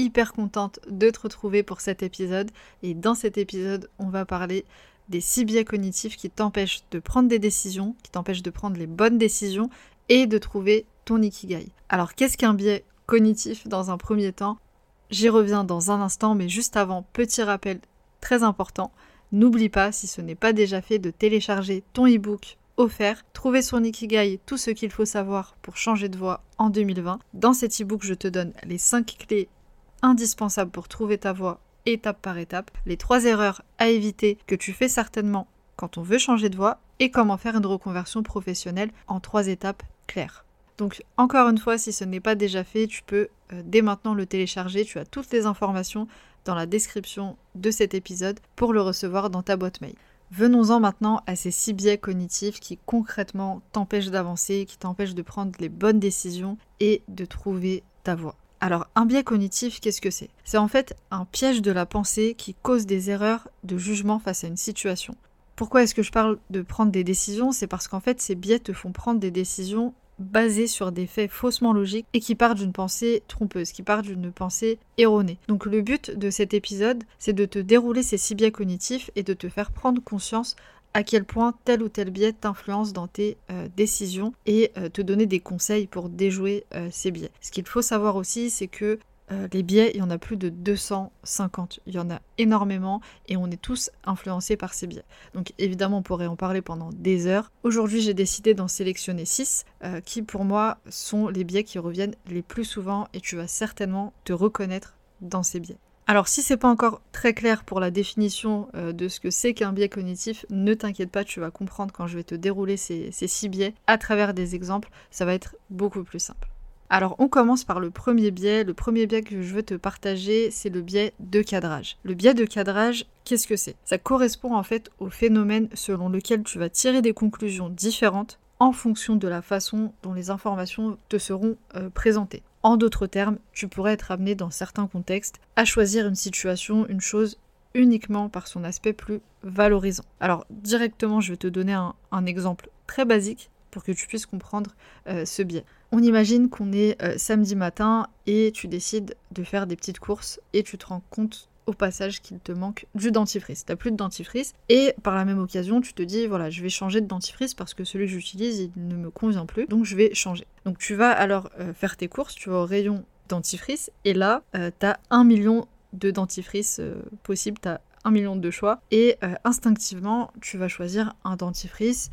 hyper contente de te retrouver pour cet épisode. Et dans cet épisode, on va parler des six biais cognitifs qui t'empêchent de prendre des décisions, qui t'empêchent de prendre les bonnes décisions et de trouver ton Ikigai. Alors qu'est-ce qu'un biais cognitif dans un premier temps? J'y reviens dans un instant, mais juste avant, petit rappel très important. N'oublie pas, si ce n'est pas déjà fait, de télécharger ton e-book offert, trouver son Ikigai, tout ce qu'il faut savoir pour changer de voie en 2020. Dans cet e-book, je te donne les 5 clés indispensable pour trouver ta voie étape par étape, les trois erreurs à éviter que tu fais certainement quand on veut changer de voie et comment faire une reconversion professionnelle en trois étapes claires. Donc encore une fois, si ce n'est pas déjà fait, tu peux euh, dès maintenant le télécharger, tu as toutes les informations dans la description de cet épisode pour le recevoir dans ta boîte mail. Venons-en maintenant à ces six biais cognitifs qui concrètement t'empêchent d'avancer, qui t'empêchent de prendre les bonnes décisions et de trouver ta voie. Alors, un biais cognitif, qu'est-ce que c'est? C'est en fait un piège de la pensée qui cause des erreurs de jugement face à une situation. Pourquoi est-ce que je parle de prendre des décisions? C'est parce qu'en fait, ces biais te font prendre des décisions basées sur des faits faussement logiques et qui partent d'une pensée trompeuse, qui partent d'une pensée erronée. Donc le but de cet épisode, c'est de te dérouler ces six biais cognitifs et de te faire prendre conscience à quel point tel ou tel biais t'influence dans tes euh, décisions et euh, te donner des conseils pour déjouer euh, ces biais. Ce qu'il faut savoir aussi, c'est que les biais, il y en a plus de 250. Il y en a énormément et on est tous influencés par ces biais. Donc évidemment, on pourrait en parler pendant des heures. Aujourd'hui, j'ai décidé d'en sélectionner 6 qui pour moi sont les biais qui reviennent les plus souvent et tu vas certainement te reconnaître dans ces biais. Alors si c'est pas encore très clair pour la définition euh, de ce que c'est qu'un biais cognitif, ne t'inquiète pas, tu vas comprendre quand je vais te dérouler ces, six biais à travers des exemples, ça va être beaucoup plus simple. Alors on commence par le premier biais. Le premier biais que je veux te partager, c'est le biais de cadrage. Le biais de cadrage, qu'est-ce que c'est? Ça correspond en fait au phénomène selon lequel tu vas tirer des conclusions différentes en fonction de la façon dont les informations te seront euh, présentées. En d'autres termes, tu pourrais être amené dans certains contextes à choisir une situation, une chose uniquement par son aspect plus valorisant. Alors directement, je vais te donner un, exemple très basique pour que tu puisses comprendre euh, ce biais. On imagine qu'on est euh, samedi matin et tu décides de faire des petites courses et tu te rends compte passage qu'il te manque du dentifrice. T'as plus de dentifrice et par la même occasion tu te dis voilà je vais changer de dentifrice parce que celui que j'utilise il ne me convient plus donc je vais changer. Donc tu vas alors euh, faire tes courses, tu vas au rayon dentifrice et là euh, t'as un million de dentifrice euh, possible, t'as un million de choix et instinctivement tu vas choisir un dentifrice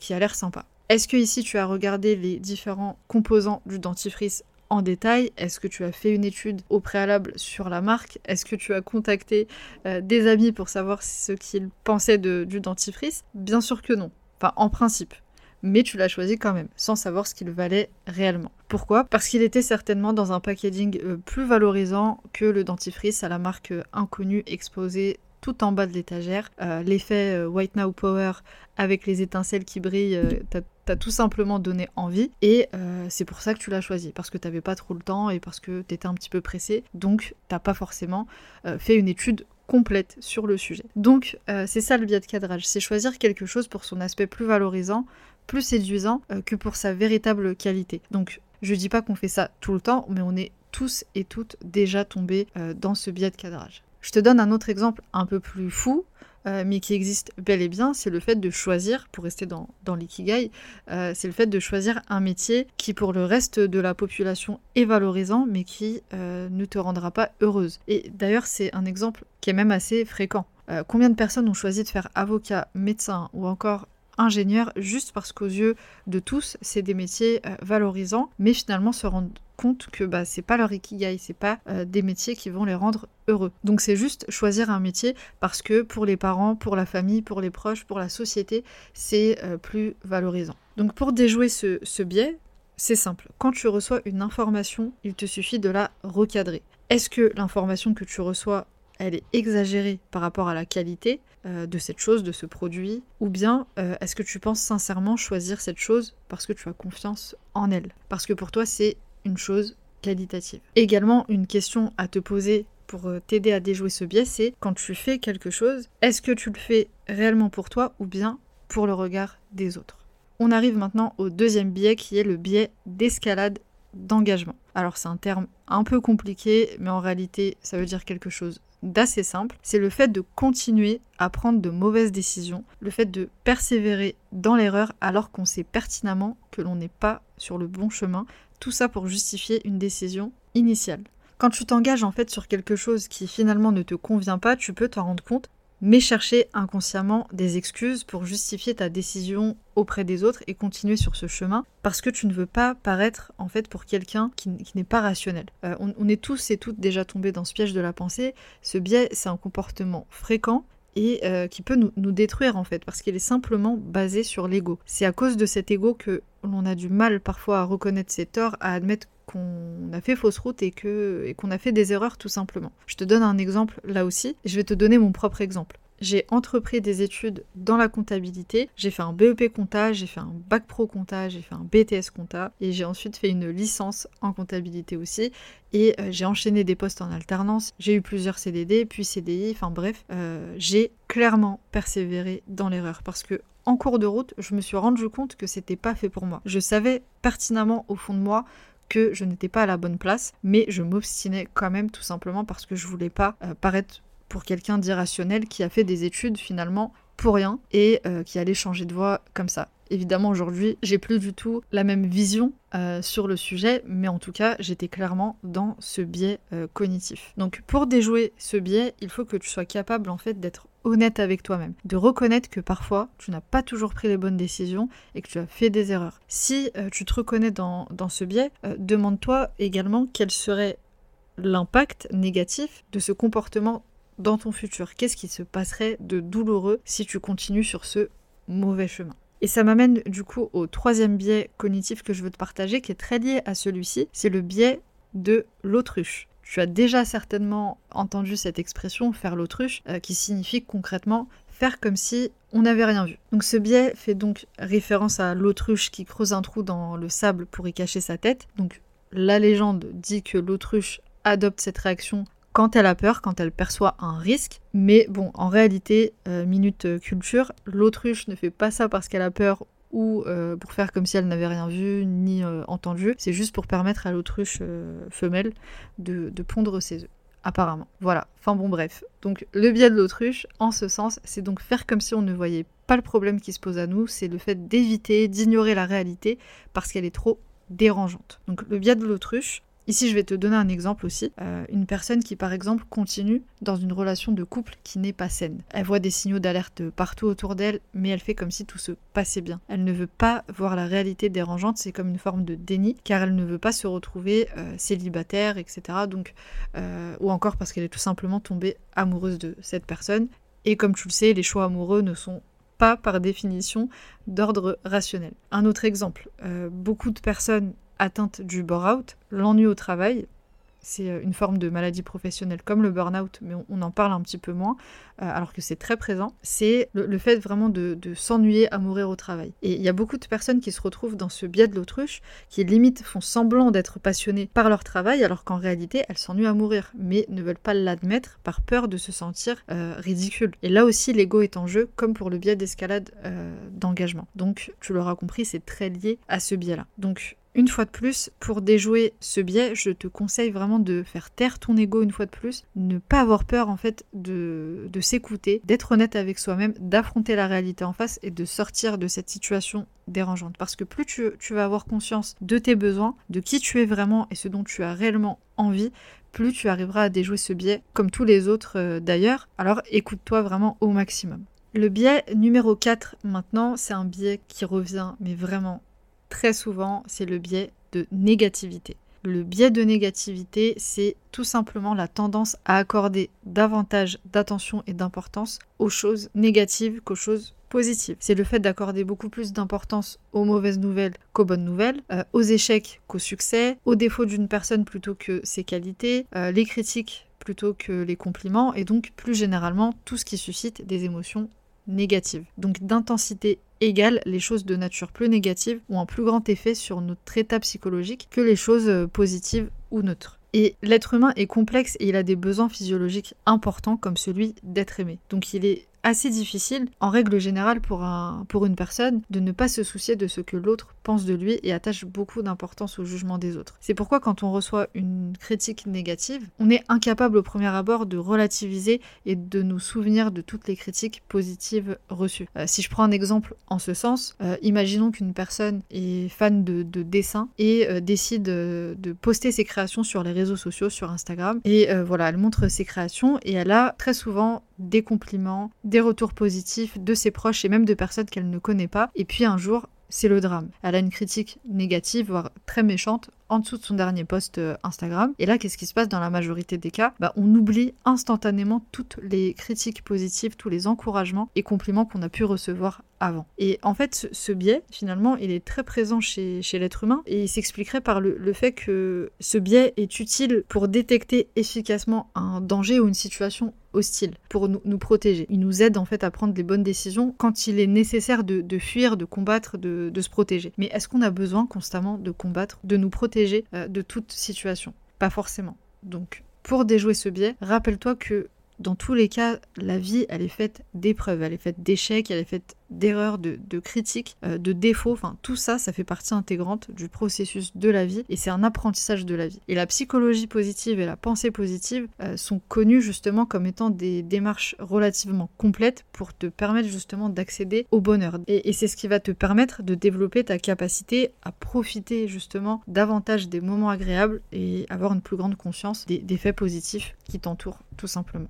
qui a l'air sympa. Est-ce que ici tu as regardé les différents composants du dentifrice en détail Est-ce que tu as fait une étude au préalable sur la marque? Est-ce que tu as contacté euh, des amis pour savoir ce qu'ils pensaient du dentifrice? Bien sûr que non. Enfin, en principe. Mais tu l'as choisi quand même, sans savoir ce qu'il valait réellement. Pourquoi? Parce qu'il était certainement dans un packaging euh, plus valorisant que le dentifrice à la marque euh, inconnue exposée tout en bas de l'étagère. L'effet White Now Power avec les étincelles qui brillent, tout simplement donné envie et euh, c'est pour ça que tu l'as choisi parce que t'avais pas trop le temps et parce que t'étais un petit peu pressé donc t'as pas forcément euh, fait une étude complète sur le sujet. Donc euh, c'est ça le biais de cadrage, c'est choisir quelque chose pour son aspect plus valorisant, plus séduisant que pour sa véritable qualité. Donc je dis pas qu'on fait ça tout le temps, mais on est tous et toutes déjà tombés dans ce biais de cadrage. Je te donne un autre exemple un peu plus fou. Euh, mais qui existe bel et bien, c'est le fait de choisir, pour rester dans, dans l'ikigai, euh, c'est le fait de choisir un métier qui pour le reste de la population est valorisant, mais qui euh, ne te rendra pas heureuse. Et d'ailleurs, c'est un exemple qui est même assez fréquent. combien de personnes ont choisi de faire avocat, médecin ou encore ingénieur juste parce qu'aux yeux de tous, c'est des métiers valorisants, mais finalement se rendent compte que bah, c'est pas leur ikigai, c'est pas euh, des métiers qui vont les rendre heureux. Donc c'est juste choisir un métier parce que pour les parents, pour la famille, pour les proches, pour la société, c'est euh, plus valorisant. Donc pour déjouer ce, ce biais, c'est simple. Quand tu reçois une information, il te suffit de la recadrer. Est-ce que l'information que tu reçois, elle est exagérée par rapport à la qualité euh, de cette chose, de ce produit Ou bien euh, est-ce que tu penses sincèrement choisir cette chose parce que tu as confiance en elle? Parce que pour toi, c'est une chose qualitative. Également, une question à te poser pour euh, t'aider à déjouer ce biais, c'est quand tu fais quelque chose, est-ce que tu le fais réellement pour toi ou bien pour le regard des autres? On arrive maintenant au deuxième biais qui est le biais d'escalade d'engagement. Alors c'est un terme un peu compliqué, mais en réalité ça veut dire quelque chose d'assez simple. C'est le fait de continuer à prendre de mauvaises décisions, le fait de persévérer dans l'erreur alors qu'on sait pertinemment que l'on n'est pas sur le bon chemin, tout ça pour justifier une décision initiale. Quand tu t'engages en fait sur quelque chose qui finalement ne te convient pas, tu peux t'en rendre compte, mais chercher inconsciemment des excuses pour justifier ta décision auprès des autres et continuer sur ce chemin parce que tu ne veux pas paraître en fait pour quelqu'un qui, n'est pas rationnel. Euh, on, est tous et toutes déjà tombés dans ce piège de la pensée. Ce biais, c'est un comportement fréquent et euh, qui peut nous, nous, détruire en fait, parce qu'il est simplement basé sur l'ego. C'est à cause de cet ego que l'on a du mal parfois à reconnaître ses torts, à admettre qu'on a fait fausse route et que et qu'on a fait des erreurs tout simplement. Je te donne un exemple là aussi, je vais te donner mon propre exemple j'ai entrepris des études dans la comptabilité. J'ai fait un BEP compta, j'ai fait un bac pro compta, j'ai fait un BTS compta et j'ai ensuite fait une licence en comptabilité aussi. Et euh, j'ai enchaîné des postes en alternance. J'ai eu plusieurs CDD, puis CDI. Enfin bref, euh, j'ai clairement persévéré dans l'erreur parce que en cours de route, je me suis rendu compte que c'était pas fait pour moi. Je savais pertinemment au fond de moi que je n'étais pas à la bonne place, mais je m'obstinais quand même tout simplement parce que je voulais pas euh, paraître pour quelqu'un d'irrationnel qui a fait des études finalement pour rien et euh, qui allait changer de voie comme ça. Évidemment, aujourd'hui, j'ai plus du tout la même vision euh, sur le sujet, mais en tout cas, j'étais clairement dans ce biais cognitif. Donc, pour déjouer ce biais, il faut que tu sois capable en fait d'être honnête avec toi-même, de reconnaître que parfois tu n'as pas toujours pris les bonnes décisions et que tu as fait des erreurs. Si tu te reconnais dans, dans ce biais, demande-toi également quel serait l'impact négatif de ce comportement dans ton futur Qu'est-ce qui se passerait de douloureux si tu continues sur ce mauvais chemin? Et ça m'amène du coup au troisième biais cognitif que je veux te partager, qui est très lié à celui-ci, c'est le biais de l'autruche. Tu as déjà certainement entendu cette expression faire l'autruche, euh, qui signifie concrètement faire comme si on n'avait rien vu. Donc ce biais fait donc référence à l'autruche qui creuse un trou dans le sable pour y cacher sa tête. Donc la légende dit que l'autruche adopte cette réaction quand elle a peur, quand elle perçoit un risque. Mais bon, en réalité, euh, minute culture, l'autruche ne fait pas ça parce qu'elle a peur ou euh, pour faire comme si elle n'avait rien vu ni entendu. C'est juste pour permettre à l'autruche femelle de, de, pondre ses œufs. Apparemment. Voilà. Enfin bon, bref. Donc le biais de l'autruche, en ce sens, c'est donc faire comme si on ne voyait pas le problème qui se pose à nous. C'est le fait d'éviter, d'ignorer la réalité parce qu'elle est trop dérangeante. Donc le biais de l'autruche, Ici, je vais te donner un exemple aussi. Euh, une personne qui, par exemple, continue dans une relation de couple qui n'est pas saine. Elle voit des signaux d'alerte partout autour d'elle, mais elle fait comme si tout se passait bien. Elle ne veut pas voir la réalité dérangeante, c'est comme une forme de déni, car elle ne veut pas se retrouver euh, célibataire, etc. Donc, euh, ou encore parce qu'elle est tout simplement tombée amoureuse de cette personne. Et comme tu le sais, les choix amoureux ne sont pas par définition d'ordre rationnel. Un autre exemple, beaucoup de personnes atteinte du bore-out, l'ennui au travail, c'est euh, une forme de maladie professionnelle comme le burn-out, mais on, en parle un petit peu moins, euh, alors que c'est très présent, c'est le, fait vraiment de, s'ennuyer à mourir au travail. Et il y a beaucoup de personnes qui se retrouvent dans ce biais de l'autruche, qui limite font semblant d'être passionnées par leur travail, alors qu'en réalité elles s'ennuient à mourir, mais ne veulent pas l'admettre par peur de se sentir euh, ridicule. Et là aussi l'ego est en jeu, comme pour le biais d'escalade d'engagement. Donc tu l'auras compris, c'est très lié à ce biais-là. Donc une fois de plus, pour déjouer ce biais, je te conseille vraiment de faire taire ton ego une fois de plus, ne pas avoir peur en fait de, de s'écouter, d'être honnête avec soi-même, d'affronter la réalité en face et de sortir de cette situation dérangeante. Parce que plus tu, tu vas avoir conscience de tes besoins, de qui tu es vraiment et ce dont tu as réellement envie, plus tu arriveras à déjouer ce biais, comme tous les autres euh, d'ailleurs. Alors écoute-toi vraiment au maximum. Le biais numéro 4 maintenant, c'est un biais qui revient mais vraiment très souvent, c'est le biais de négativité. Le biais de négativité, c'est tout simplement la tendance à accorder davantage d'attention et d'importance aux choses négatives qu'aux choses positive. C'est le fait d'accorder beaucoup plus d'importance aux mauvaises nouvelles qu'aux bonnes nouvelles, euh, aux échecs qu'aux succès, aux défauts d'une personne plutôt que ses qualités, euh, les critiques plutôt que les compliments, et donc plus généralement tout ce qui suscite des émotions négatives. Donc d'intensité égale, les choses de nature plus négative ont un plus grand effet sur notre état psychologique que les choses euh, positives ou neutres. Et l'être humain est complexe et il a des besoins physiologiques importants comme celui d'être aimé. Donc il est assez difficile, en règle générale, pour, un, pour une personne, de ne pas se soucier de ce que l'autre pense de lui et attache beaucoup d'importance au jugement des autres. C'est pourquoi quand on reçoit une critique négative, on est incapable au premier abord de relativiser et de nous souvenir de toutes les critiques positives reçues. Euh, si je prends un exemple en ce sens, euh, imaginons qu'une personne est fan de, dessin et euh, décide de poster ses créations sur les réseaux sociaux, sur Instagram. Et voilà, elle montre ses créations et elle a très souvent des compliments, des retours positifs de ses proches et même de personnes qu'elle ne connaît pas. Et puis un jour, c'est le drame. Elle a une critique négative, voire très méchante, en dessous de son dernier post euh, Instagram. Et là, qu'est-ce qui se passe dans la majorité des cas? Bah, On oublie instantanément toutes les critiques positives, tous les encouragements et compliments qu'on a pu recevoir avant. Et en fait, ce, biais, finalement, il est très présent chez, l'être humain et il s'expliquerait par le, fait que ce biais est utile pour détecter efficacement un danger ou une situation hostile pour nous, protéger. Il nous aide en fait à prendre les bonnes décisions quand il est nécessaire de, fuir, de combattre, de se protéger. Mais est-ce qu'on a besoin constamment de combattre, de nous protéger? Euh, de toute situation. Pas forcément. Donc, pour déjouer ce biais, rappelle-toi que dans tous les cas, la vie, elle est faite d'épreuves, elle est faite d'échecs, elle est faite d'erreurs, de, critiques, euh, de défauts. Enfin, tout ça, ça fait partie intégrante du processus de la vie et c'est un apprentissage de la vie. Et la psychologie positive et la pensée positive euh, sont connues justement comme étant des démarches relativement complètes pour te permettre justement d'accéder au bonheur. Et, c'est ce qui va te permettre de développer ta capacité à profiter justement davantage des moments agréables et avoir une plus grande conscience des, des faits positifs qui t'entourent tout simplement.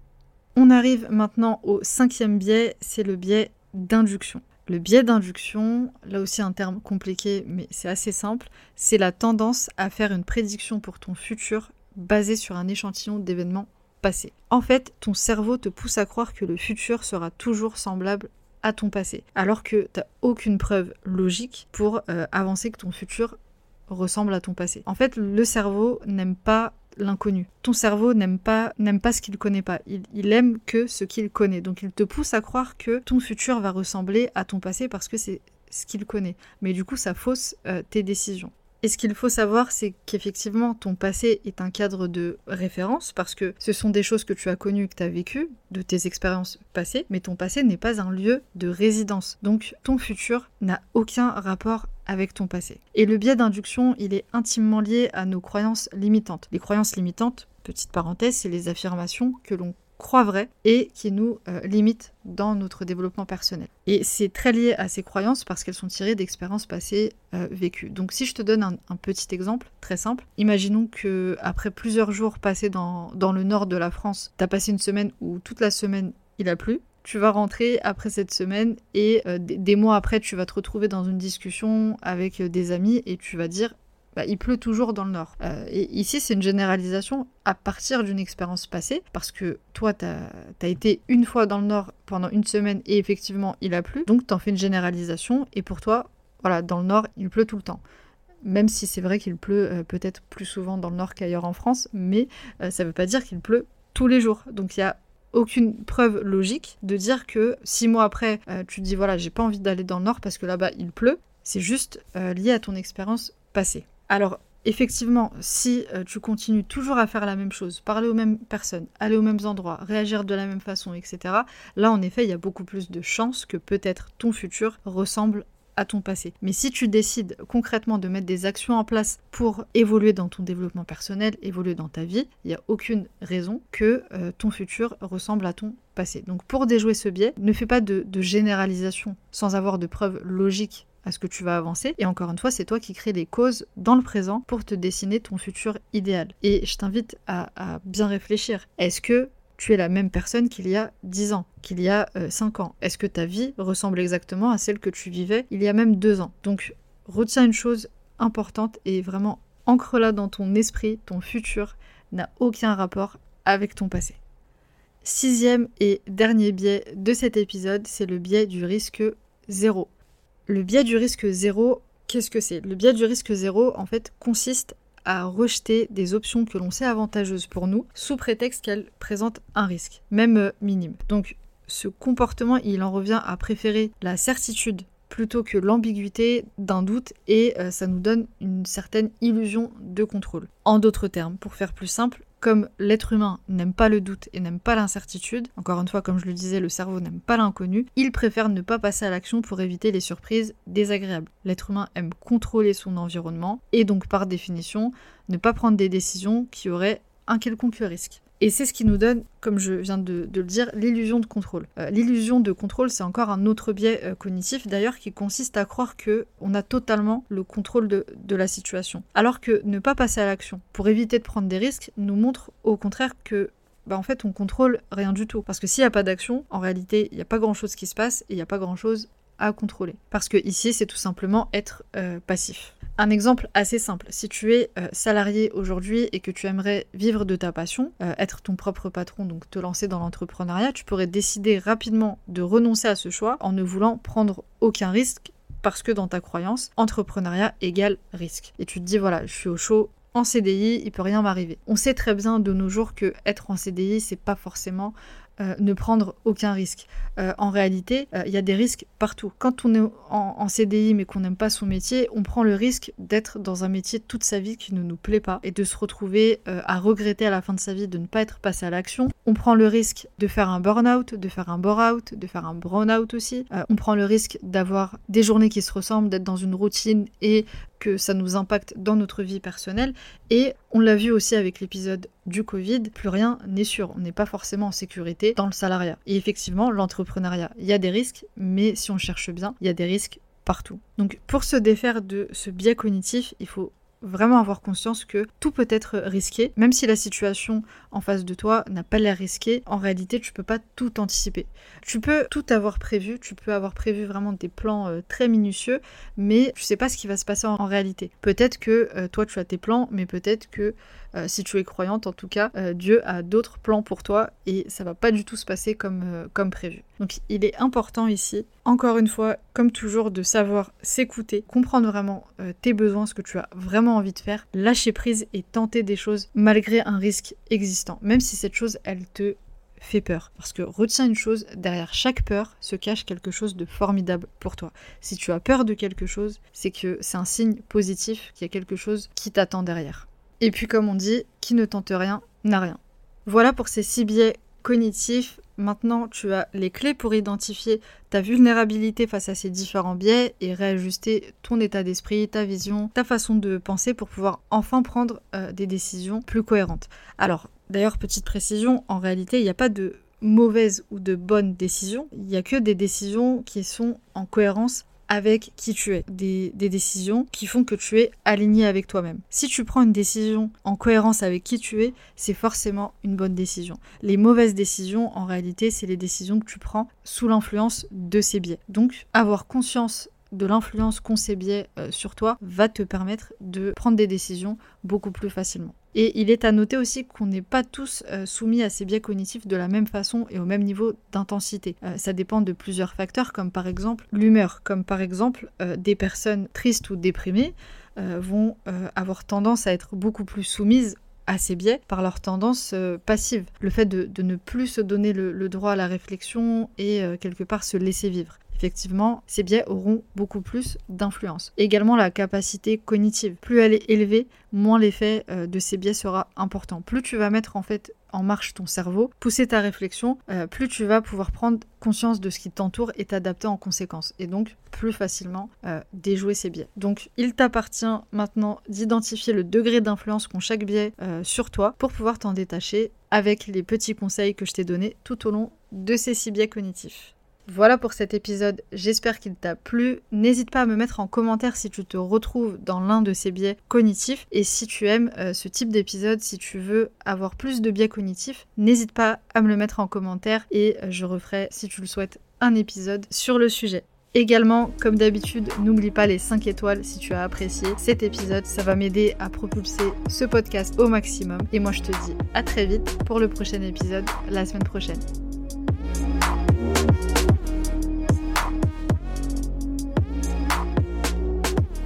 On arrive maintenant au cinquième biais, c'est le biais d'induction. Le biais d'induction, là aussi un terme compliqué, mais c'est assez simple, c'est la tendance à faire une prédiction pour ton futur basée sur un échantillon d'événements passés. En fait, ton cerveau te pousse à croire que le futur sera toujours semblable à ton passé, alors que tu n'as aucune preuve logique pour euh, avancer que ton futur ressemble à ton passé. En fait, le cerveau n'aime pas l'inconnu. Ton cerveau n'aime pas, n'aime pas ce qu'il connaît pas. Il, aime que ce qu'il connaît. Donc il te pousse à croire que ton futur va ressembler à ton passé parce que c'est ce qu'il connaît. Mais du coup, ça fausse euh, tes décisions. Et ce qu'il faut savoir, c'est qu'effectivement, ton passé est un cadre de référence parce que ce sont des choses que tu as connues, que tu as vécues, de tes expériences passées, mais ton passé n'est pas un lieu de résidence. Donc, ton futur n'a aucun rapport avec ton passé. Et le biais d'induction, il est intimement lié à nos croyances limitantes. Les croyances limitantes, petite parenthèse, c'est les affirmations que l'on croit vraies et qui nous euh, limitent dans notre développement personnel. Et c'est très lié à ces croyances parce qu'elles sont tirées d'expériences passées euh, vécues. Donc si je te donne un, petit exemple très simple, imaginons que après plusieurs jours passés dans, dans le nord de la France, tu as passé une semaine où toute la semaine il a plu, tu vas rentrer après cette semaine et euh, des mois après, tu vas te retrouver dans une discussion avec euh, des amis et tu vas dire bah, il pleut toujours dans le nord. Euh, et ici, c'est une généralisation à partir d'une expérience passée, parce que toi, tu as, été une fois dans le nord pendant une semaine et effectivement, il a plu. Donc, tu en fais une généralisation et pour toi, voilà, dans le nord, il pleut tout le temps. Même si c'est vrai qu'il pleut peut-être plus souvent dans le nord qu'ailleurs en France, mais ça ne veut pas dire qu'il pleut tous les jours. Donc, il y a aucune preuve logique de dire que six mois après, euh, tu te dis voilà, j'ai pas envie d'aller dans le nord parce que là-bas il pleut. C'est juste euh, lié à ton expérience passée. Alors, effectivement, si euh, tu continues toujours à faire la même chose, parler aux mêmes personnes, aller aux mêmes endroits, réagir de la même façon, etc., là, en effet, il y a beaucoup plus de chances que peut-être ton futur ressemble à ton passé. Mais si tu décides concrètement de mettre des actions en place pour évoluer dans ton développement personnel, évoluer dans ta vie, il n'y a aucune raison que euh, ton futur ressemble à ton passé. Donc pour déjouer ce biais, ne fais pas de, généralisation sans avoir de preuves logiques à ce que tu vas avancer. Et encore une fois, c'est toi qui crée les causes dans le présent pour te dessiner ton futur idéal. Et je t'invite à bien réfléchir. Est-ce que tu es la même personne qu'il y a 10 ans, qu'il y a 5 euh, ans Est-ce que ta vie ressemble exactement à celle que tu vivais il y a même 2 ans? Donc retiens une chose importante et vraiment ancre-la dans ton esprit, ton futur n'a aucun rapport avec ton passé. Sixième et dernier biais de cet épisode, c'est le biais du risque zéro. Le biais du risque zéro, qu'est-ce que c'est? Le biais du risque zéro, en fait, consiste à rejeter des options que l'on sait avantageuses pour nous sous prétexte qu'elles présentent un risque, même euh, minime. Donc ce comportement, il en revient à préférer la certitude plutôt que l'ambiguïté d'un doute et euh, ça nous donne une certaine illusion de contrôle. En d'autres termes, pour faire plus simple, comme l'être humain n'aime pas le doute et n'aime pas l'incertitude, encore une fois comme je le disais, le cerveau n'aime pas l'inconnu, il préfère ne pas passer à l'action pour éviter les surprises désagréables. L'être humain aime contrôler son environnement et donc par définition ne pas prendre des décisions qui auraient un quelconque risque. Et c'est ce qui nous donne, comme je viens de, le dire, l'illusion de contrôle. Euh, l'illusion de contrôle, c'est encore un autre biais euh, cognitif, d'ailleurs, qui consiste à croire que on a totalement le contrôle de, la situation. Alors que ne pas passer à l'action pour éviter de prendre des risques nous montre au contraire que bah en fait on contrôle rien du tout. Parce que s'il n'y a pas d'action, en réalité il n'y a pas grand chose qui se passe et il n'y a pas grand chose contrôler. Parce que ici c'est tout simplement être euh, passif. Un exemple assez simple, si tu es euh, salarié aujourd'hui et que tu aimerais vivre de ta passion, euh, être ton propre patron, donc te lancer dans l'entrepreneuriat, tu pourrais décider rapidement de renoncer à ce choix en ne voulant prendre aucun risque parce que dans ta croyance, entrepreneuriat égale risque. Et tu te dis voilà, je suis au chaud, en CDI, il peut rien m'arriver. On sait très bien de nos jours que être en CDI, c'est pas forcément euh, ne prendre aucun risque. Euh, en réalité, euh, il y a des risques partout. Quand on est en, CDI mais qu'on n'aime pas son métier, on prend le risque d'être dans un métier toute sa vie qui ne nous plaît pas et de se retrouver à regretter à la fin de sa vie de ne pas être passé à l'action. On prend le risque de faire un burn-out, de faire un bore-out, de faire un brown-out aussi. on prend le risque d'avoir des journées qui se ressemblent, d'être dans une routine et que ça nous impacte dans notre vie personnelle. Et on l'a vu aussi avec l'épisode du Covid, plus rien n'est sûr. On n'est pas forcément en sécurité dans le salariat. Et effectivement, l'entrepreneuriat, il y a des risques, mais si on cherche bien, il y a des risques partout. Donc pour se défaire de ce biais cognitif, il faut vraiment avoir conscience que tout peut être risqué, même si la situation en face de toi n'a pas l'air risquée, en réalité tu peux pas tout anticiper. Tu peux tout avoir prévu, tu peux avoir prévu vraiment des plans euh, très minutieux, mais tu sais pas ce qui va se passer en, réalité. Peut-être que euh, toi tu as tes plans, mais peut-être que si tu es croyante en tout cas, Dieu a d'autres plans pour toi et ça va pas du tout se passer comme, comme prévu. Donc il est important ici, encore une fois, comme toujours, de savoir s'écouter, comprendre vraiment tes besoins, ce que tu as vraiment envie de faire, lâcher prise et tenter des choses malgré un risque existant, même si cette chose, elle te fait peur. Parce que retiens une chose, derrière chaque peur se cache quelque chose de formidable pour toi. Si tu as peur de quelque chose, c'est que c'est un signe positif qu'il y a quelque chose qui t'attend derrière. Et puis comme on dit, qui ne tente rien n'a rien. Voilà pour ces six biais cognitifs Maintenant, tu as les clés pour identifier ta vulnérabilité face à ces différents biais et réajuster ton état d'esprit, ta vision, ta façon de penser pour pouvoir enfin prendre euh, des décisions plus cohérentes. Alors, d'ailleurs, petite précision, en réalité, il n'y a pas de mauvaise ou de bonne décision, il n'y a que des décisions qui sont en cohérence avec qui tu es, des, décisions qui font que tu es aligné avec toi-même. Si tu prends une décision en cohérence avec qui tu es, c'est forcément une bonne décision. Les mauvaises décisions, en réalité, c'est les décisions que tu prends sous l'influence de ces biais. Donc, avoir conscience de l'influence qu'ont ces biais euh, sur toi va te permettre de prendre des décisions beaucoup plus facilement. Et il est à noter aussi qu'on n'est pas tous euh, soumis à ces biais cognitifs de la même façon et au même niveau d'intensité. Euh, ça dépend de plusieurs facteurs, comme par exemple l'humeur, comme par exemple des personnes tristes ou déprimées vont avoir tendance à être beaucoup plus soumises à ces biais par leur tendance passive. Le fait de, ne plus se donner le, droit à la réflexion et quelque part se laisser vivre effectivement, ces biais auront beaucoup plus d'influence. Également la capacité cognitive. Plus elle est élevée, moins l'effet euh, de ces biais sera important. Plus tu vas mettre en fait en marche ton cerveau, pousser ta réflexion, euh, plus tu vas pouvoir prendre conscience de ce qui t'entoure et t'adapter en conséquence. Et donc plus facilement euh, déjouer ces biais. Donc il t'appartient maintenant d'identifier le degré d'influence qu'ont chaque biais sur toi pour pouvoir t'en détacher avec les petits conseils que je t'ai donnés tout au long de ces six biais cognitifs. Voilà pour cet épisode, j'espère qu'il t'a plu. N'hésite pas à me mettre en commentaire si tu te retrouves dans l'un de ces biais cognitifs et si tu aimes euh, ce type d'épisode, si tu veux avoir plus de biais cognitifs, n'hésite pas à me le mettre en commentaire et euh, je referai, si tu le souhaites, un épisode sur le sujet. Également, comme d'habitude, n'oublie pas les 5 étoiles si tu as apprécié cet épisode. Ça va m'aider à propulser ce podcast au maximum. Et moi, je te dis à très vite pour le prochain épisode la semaine prochaine.